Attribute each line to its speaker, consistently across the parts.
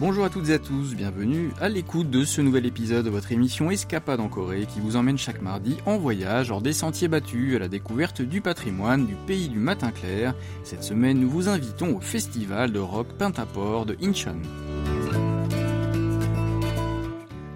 Speaker 1: Bonjour à toutes et à tous, bienvenue à l'écoute de ce nouvel épisode de votre émission Escapade en Corée qui vous emmène chaque mardi en voyage hors des sentiers battus à la découverte du patrimoine du pays du matin clair. Cette semaine, nous vous invitons au festival de rock Pintaport de Incheon.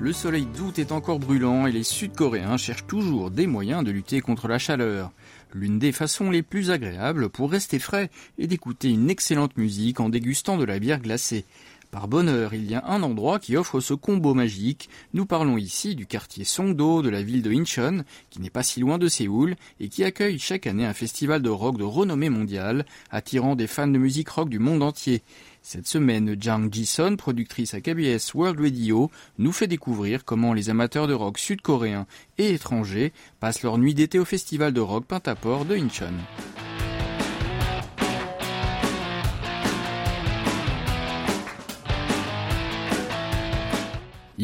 Speaker 1: Le soleil d'août est encore brûlant et les Sud-Coréens cherchent toujours des moyens de lutter contre la chaleur. L'une des façons les plus agréables pour rester frais est d'écouter une excellente musique en dégustant de la bière glacée. Par bonheur, il y a un endroit qui offre ce combo magique. Nous parlons ici du quartier Songdo de la ville de Incheon, qui n'est pas si loin de Séoul, et qui accueille chaque année un festival de rock de renommée mondiale, attirant des fans de musique rock du monde entier. Cette semaine, Jang Ji-son, productrice à KBS World Radio, nous fait découvrir comment les amateurs de rock sud-coréens et étrangers passent leur nuit d'été au festival de rock Pintaport de Incheon.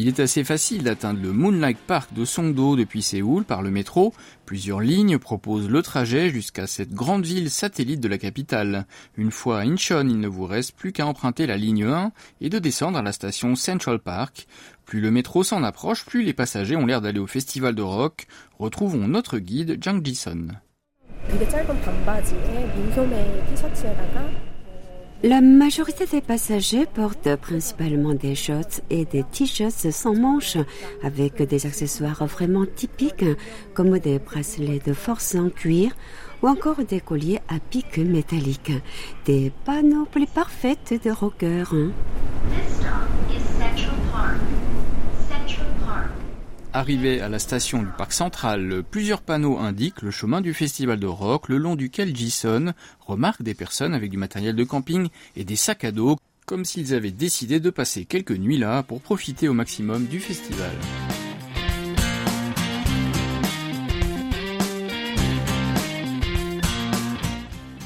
Speaker 1: Il est assez facile d'atteindre le Moonlight Park de Songdo depuis Séoul par le métro. Plusieurs lignes proposent le trajet jusqu'à cette grande ville satellite de la capitale. Une fois à Incheon, il ne vous reste plus qu'à emprunter la ligne 1 et de descendre à la station Central Park. Plus le métro s'en approche, plus les passagers ont l'air d'aller au festival de rock. Retrouvons notre guide Jang Ji-son.
Speaker 2: La majorité des passagers portent principalement des shorts et des t-shirts sans manches avec des accessoires vraiment typiques comme des bracelets de force en cuir ou encore des colliers à pic métallique. Des panoplies parfaites de rockers.
Speaker 1: Arrivé à la station du parc central, plusieurs panneaux indiquent le chemin du festival de rock le long duquel Jason remarque des personnes avec du matériel de camping et des sacs à dos comme s'ils avaient décidé de passer quelques nuits là pour profiter au maximum du festival.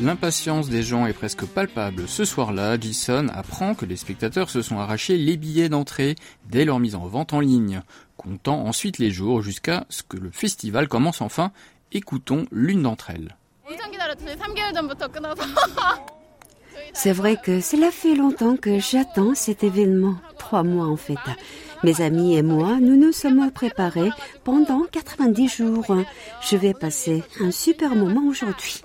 Speaker 1: L'impatience des gens est presque palpable. Ce soir-là, Jason apprend que les spectateurs se sont arrachés les billets d'entrée dès leur mise en vente en ligne, comptant ensuite les jours jusqu'à ce que le festival commence enfin. Écoutons l'une d'entre elles.
Speaker 2: C'est vrai que cela fait longtemps que j'attends cet événement, trois mois en fait. Mes amis et moi, nous nous sommes préparés pendant 90 jours. Je vais passer un super moment aujourd'hui.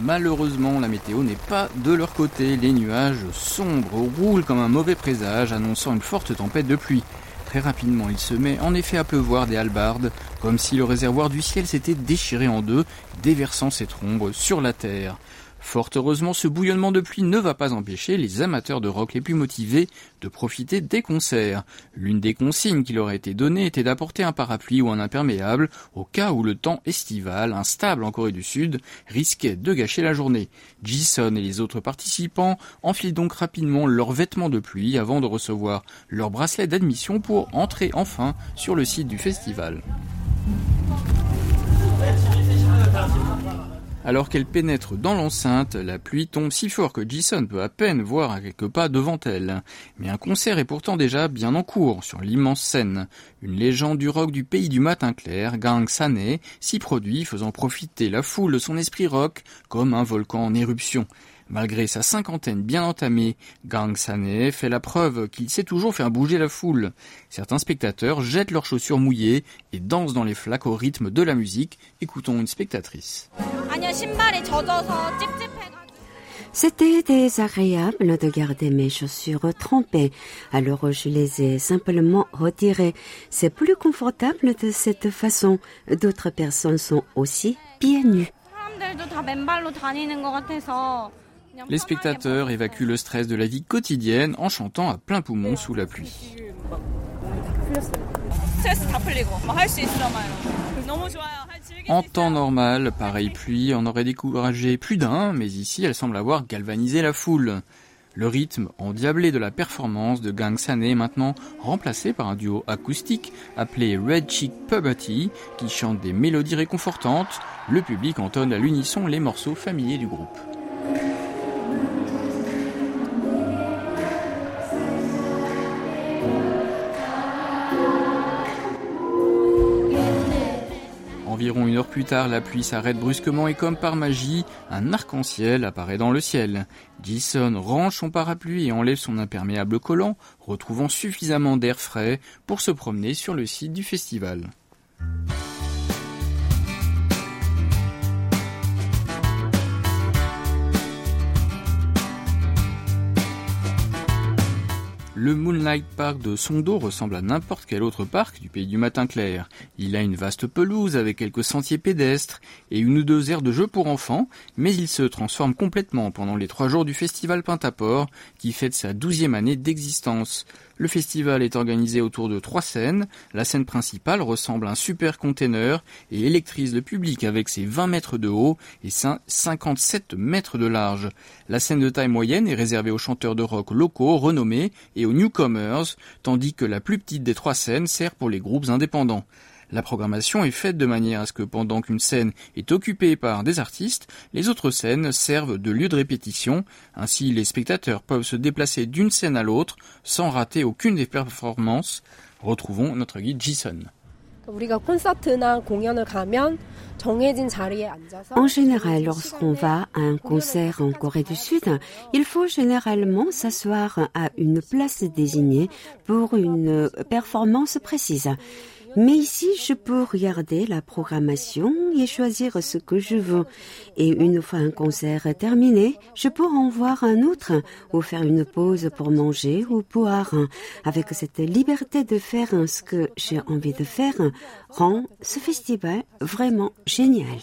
Speaker 1: Malheureusement, la météo n'est pas de leur côté. Les nuages sombres roulent comme un mauvais présage, annonçant une forte tempête de pluie. Très rapidement, il se met en effet à pleuvoir des halbardes, comme si le réservoir du ciel s'était déchiré en deux, déversant ses trombes sur la terre. Fort heureusement, ce bouillonnement de pluie ne va pas empêcher les amateurs de rock les plus motivés de profiter des concerts. L'une des consignes qui leur a été donnée était d'apporter un parapluie ou un imperméable au cas où le temps estival, instable en Corée du Sud, risquait de gâcher la journée. Jason et les autres participants enfilent donc rapidement leurs vêtements de pluie avant de recevoir leur bracelet d'admission pour entrer enfin sur le site du festival. Alors qu'elle pénètre dans l'enceinte, la pluie tombe si fort que Jason peut à peine voir à quelques pas devant elle. Mais un concert est pourtant déjà bien en cours sur l'immense scène. Une légende du rock du pays du matin clair, Gang Sané, s'y produit faisant profiter la foule de son esprit rock comme un volcan en éruption. Malgré sa cinquantaine bien entamée, Gang Sané fait la preuve qu'il sait toujours faire bouger la foule. Certains spectateurs jettent leurs chaussures mouillées et dansent dans les flaques au rythme de la musique. Écoutons une spectatrice.
Speaker 2: C'était désagréable de garder mes chaussures trempées, alors je les ai simplement retirées. C'est plus confortable de cette façon. D'autres personnes sont aussi pieds nus.
Speaker 1: Les spectateurs évacuent le stress de la vie quotidienne en chantant à plein poumon sous la pluie. En temps normal, pareille pluie en aurait découragé plus d'un, mais ici elle semble avoir galvanisé la foule. Le rythme endiablé de la performance de Gang Sané est maintenant remplacé par un duo acoustique appelé Red Chick Puberty qui chante des mélodies réconfortantes. Le public entonne à l'unisson les morceaux familiers du groupe. Plus tard, la pluie s'arrête brusquement et comme par magie, un arc-en-ciel apparaît dans le ciel. Jason range son parapluie et enlève son imperméable collant, retrouvant suffisamment d'air frais pour se promener sur le site du festival. Le Moonlight Park de Sondo ressemble à n'importe quel autre parc du pays du matin clair. Il a une vaste pelouse avec quelques sentiers pédestres et une ou deux aires de jeu pour enfants, mais il se transforme complètement pendant les trois jours du festival Pintaport qui fête sa douzième année d'existence. Le festival est organisé autour de trois scènes. La scène principale ressemble à un super container et électrise le public avec ses 20 mètres de haut et 57 mètres de large. La scène de taille moyenne est réservée aux chanteurs de rock locaux renommés et aux newcomers, tandis que la plus petite des trois scènes sert pour les groupes indépendants. La programmation est faite de manière à ce que pendant qu'une scène est occupée par des artistes, les autres scènes servent de lieu de répétition. Ainsi, les spectateurs peuvent se déplacer d'une scène à l'autre sans rater aucune des performances. Retrouvons notre guide Jason.
Speaker 2: En général, lorsqu'on va à un concert en Corée du Sud, il faut généralement s'asseoir à une place désignée pour une performance précise. Mais ici, je peux regarder la programmation et choisir ce que je veux. Et une fois un concert terminé, je peux en voir un autre ou faire une pause pour manger ou boire. Avec cette liberté de faire ce que j'ai envie de faire, rend ce festival vraiment génial.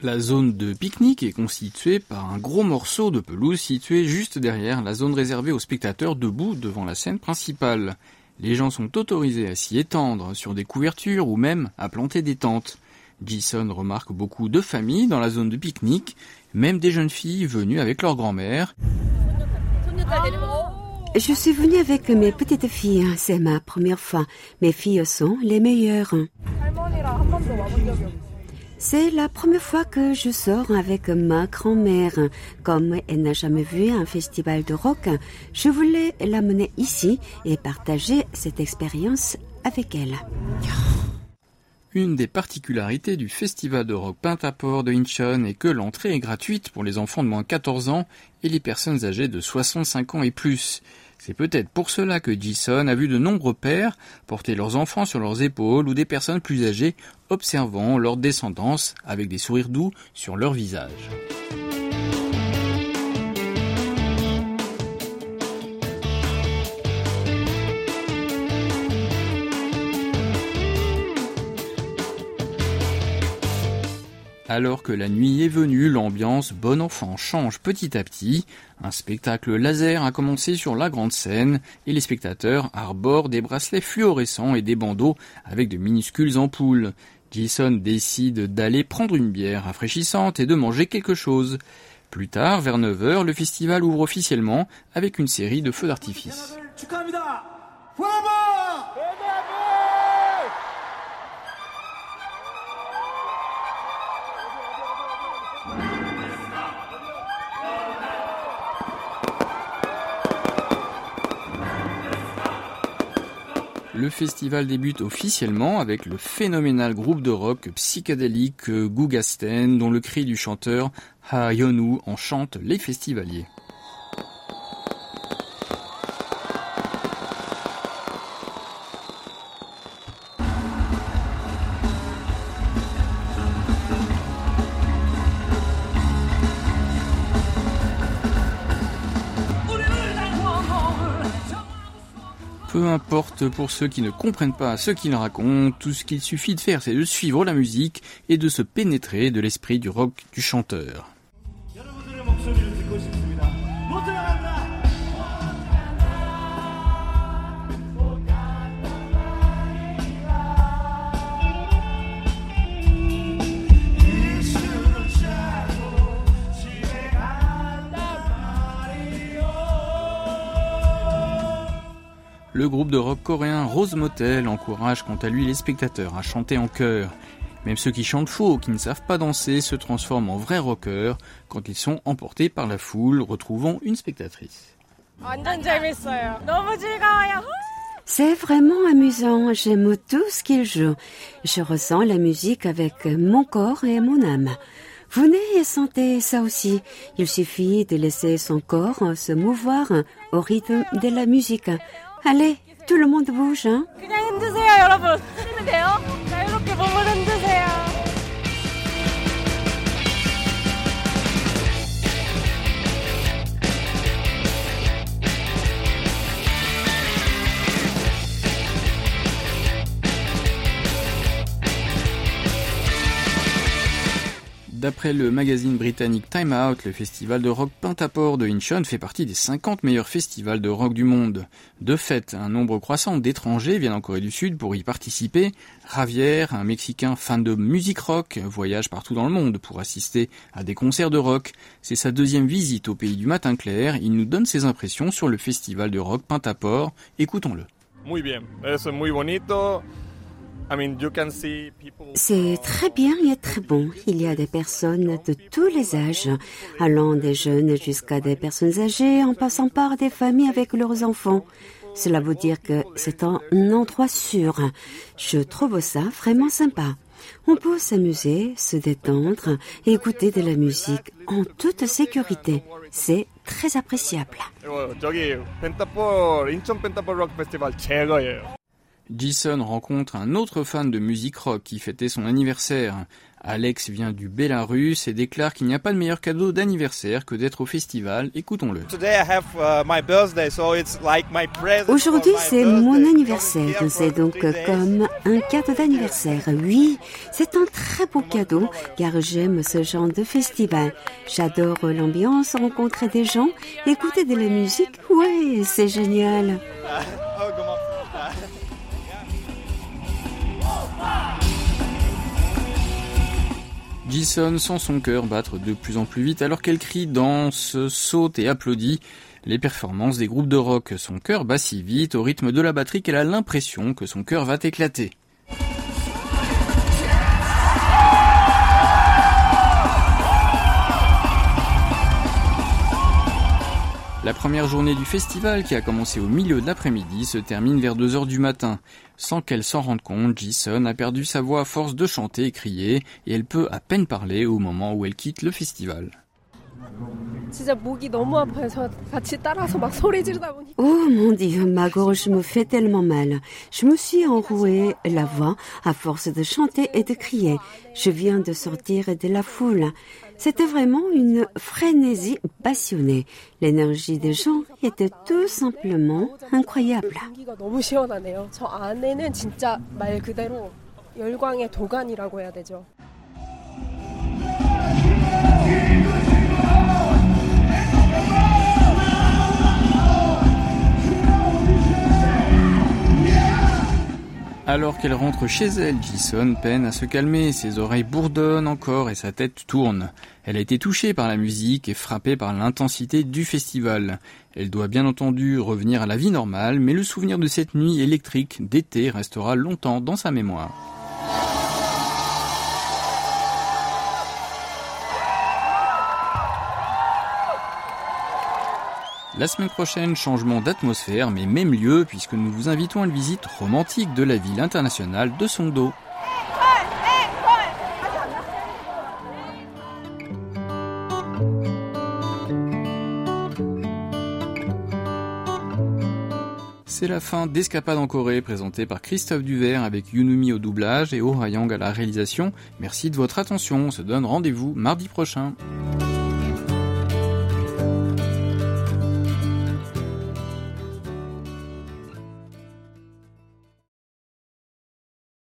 Speaker 1: La zone de pique-nique est constituée par un gros morceau de pelouse situé juste derrière la zone réservée aux spectateurs debout devant la scène principale. Les gens sont autorisés à s'y étendre sur des couvertures ou même à planter des tentes. Jason remarque beaucoup de familles dans la zone de pique-nique, même des jeunes filles venues avec leur grand-mère.
Speaker 2: Je suis venue avec mes petites filles, c'est ma première fois. Mes filles sont les meilleures. C'est la première fois que je sors avec ma grand-mère. Comme elle n'a jamais vu un festival de rock, je voulais l'amener ici et partager cette expérience avec elle.
Speaker 1: Une des particularités du festival de rock Pintaport de Incheon est que l'entrée est gratuite pour les enfants de moins de 14 ans et les personnes âgées de 65 ans et plus. C'est peut-être pour cela que Jason a vu de nombreux pères porter leurs enfants sur leurs épaules ou des personnes plus âgées observant leur descendance avec des sourires doux sur leur visage. Alors que la nuit est venue, l'ambiance bon enfant change petit à petit. Un spectacle laser a commencé sur la grande scène et les spectateurs arborent des bracelets fluorescents et des bandeaux avec de minuscules ampoules. Jason décide d'aller prendre une bière rafraîchissante et de manger quelque chose. Plus tard, vers 9h, le festival ouvre officiellement avec une série de feux d'artifice. Le festival débute officiellement avec le phénoménal groupe de rock psychédélique Gugasten dont le cri du chanteur Ha Yonu enchante les festivaliers. Peu importe pour ceux qui ne comprennent pas ce qu'il raconte, tout ce qu'il suffit de faire c'est de suivre la musique et de se pénétrer de l'esprit du rock du chanteur. Le groupe de rock coréen Rose Motel encourage quant à lui les spectateurs à chanter en chœur. Même ceux qui chantent faux, qui ne savent pas danser, se transforment en vrais rockers quand ils sont emportés par la foule. Retrouvons une spectatrice.
Speaker 2: C'est vraiment amusant, j'aime tout ce qu'il joue. Je ressens la musique avec mon corps et mon âme. Venez et sentez ça aussi. Il suffit de laisser son corps se mouvoir au rythme de la musique. Allez, tout le monde bouge, hein?
Speaker 1: D'après le magazine britannique Time Out, le festival de rock Pintaport de Incheon fait partie des 50 meilleurs festivals de rock du monde. De fait, un nombre croissant d'étrangers viennent en Corée du Sud pour y participer. Javier, un Mexicain fan de musique rock, voyage partout dans le monde pour assister à des concerts de rock. C'est sa deuxième visite au pays du matin clair. Il nous donne ses impressions sur le festival de rock Pintaport. Écoutons-le.
Speaker 3: Muy bien, es muy bonito.
Speaker 2: C'est très bien et très bon. Il y a des personnes de tous les âges, allant des jeunes jusqu'à des personnes âgées, en passant par des familles avec leurs enfants. Cela veut dire que c'est un endroit sûr. Je trouve ça vraiment sympa. On peut s'amuser, se détendre et écouter de la musique en toute sécurité. C'est très appréciable.
Speaker 1: Jason rencontre un autre fan de musique rock qui fêtait son anniversaire. Alex vient du Bélarus et déclare qu'il n'y a pas de meilleur cadeau d'anniversaire que d'être au festival. Écoutons-le.
Speaker 2: Aujourd'hui, c'est mon anniversaire. C'est donc comme un cadeau d'anniversaire. Oui, c'est un très beau cadeau car j'aime ce genre de festival. J'adore l'ambiance, rencontrer des gens, écouter de la musique. Ouais, c'est génial.
Speaker 1: Jason sent son cœur battre de plus en plus vite alors qu'elle crie, danse, saute et applaudit les performances des groupes de rock. Son cœur bat si vite au rythme de la batterie qu'elle a l'impression que son cœur va éclater. La première journée du festival, qui a commencé au milieu de l'après-midi, se termine vers 2 heures du matin. Sans qu'elle s'en rende compte, Jason a perdu sa voix à force de chanter et crier, et elle peut à peine parler au moment où elle quitte le festival.
Speaker 2: Oh mon Dieu, ma gorge me fait tellement mal. Je me suis enrouée la voix à force de chanter et de crier. Je viens de sortir de la foule. C'était vraiment une frénésie passionnée. L'énergie des gens était tout simplement incroyable.
Speaker 1: Alors qu'elle rentre chez elle, Jason peine à se calmer, ses oreilles bourdonnent encore et sa tête tourne. Elle a été touchée par la musique et frappée par l'intensité du festival. Elle doit bien entendu revenir à la vie normale, mais le souvenir de cette nuit électrique d'été restera longtemps dans sa mémoire. La semaine prochaine, changement d'atmosphère, mais même lieu, puisque nous vous invitons à une visite romantique de la ville internationale de Sondo. C'est la fin d'Escapade en Corée, présentée par Christophe Duvert avec Yunumi au doublage et Oh Hayang à la réalisation. Merci de votre attention, on se donne rendez-vous mardi prochain.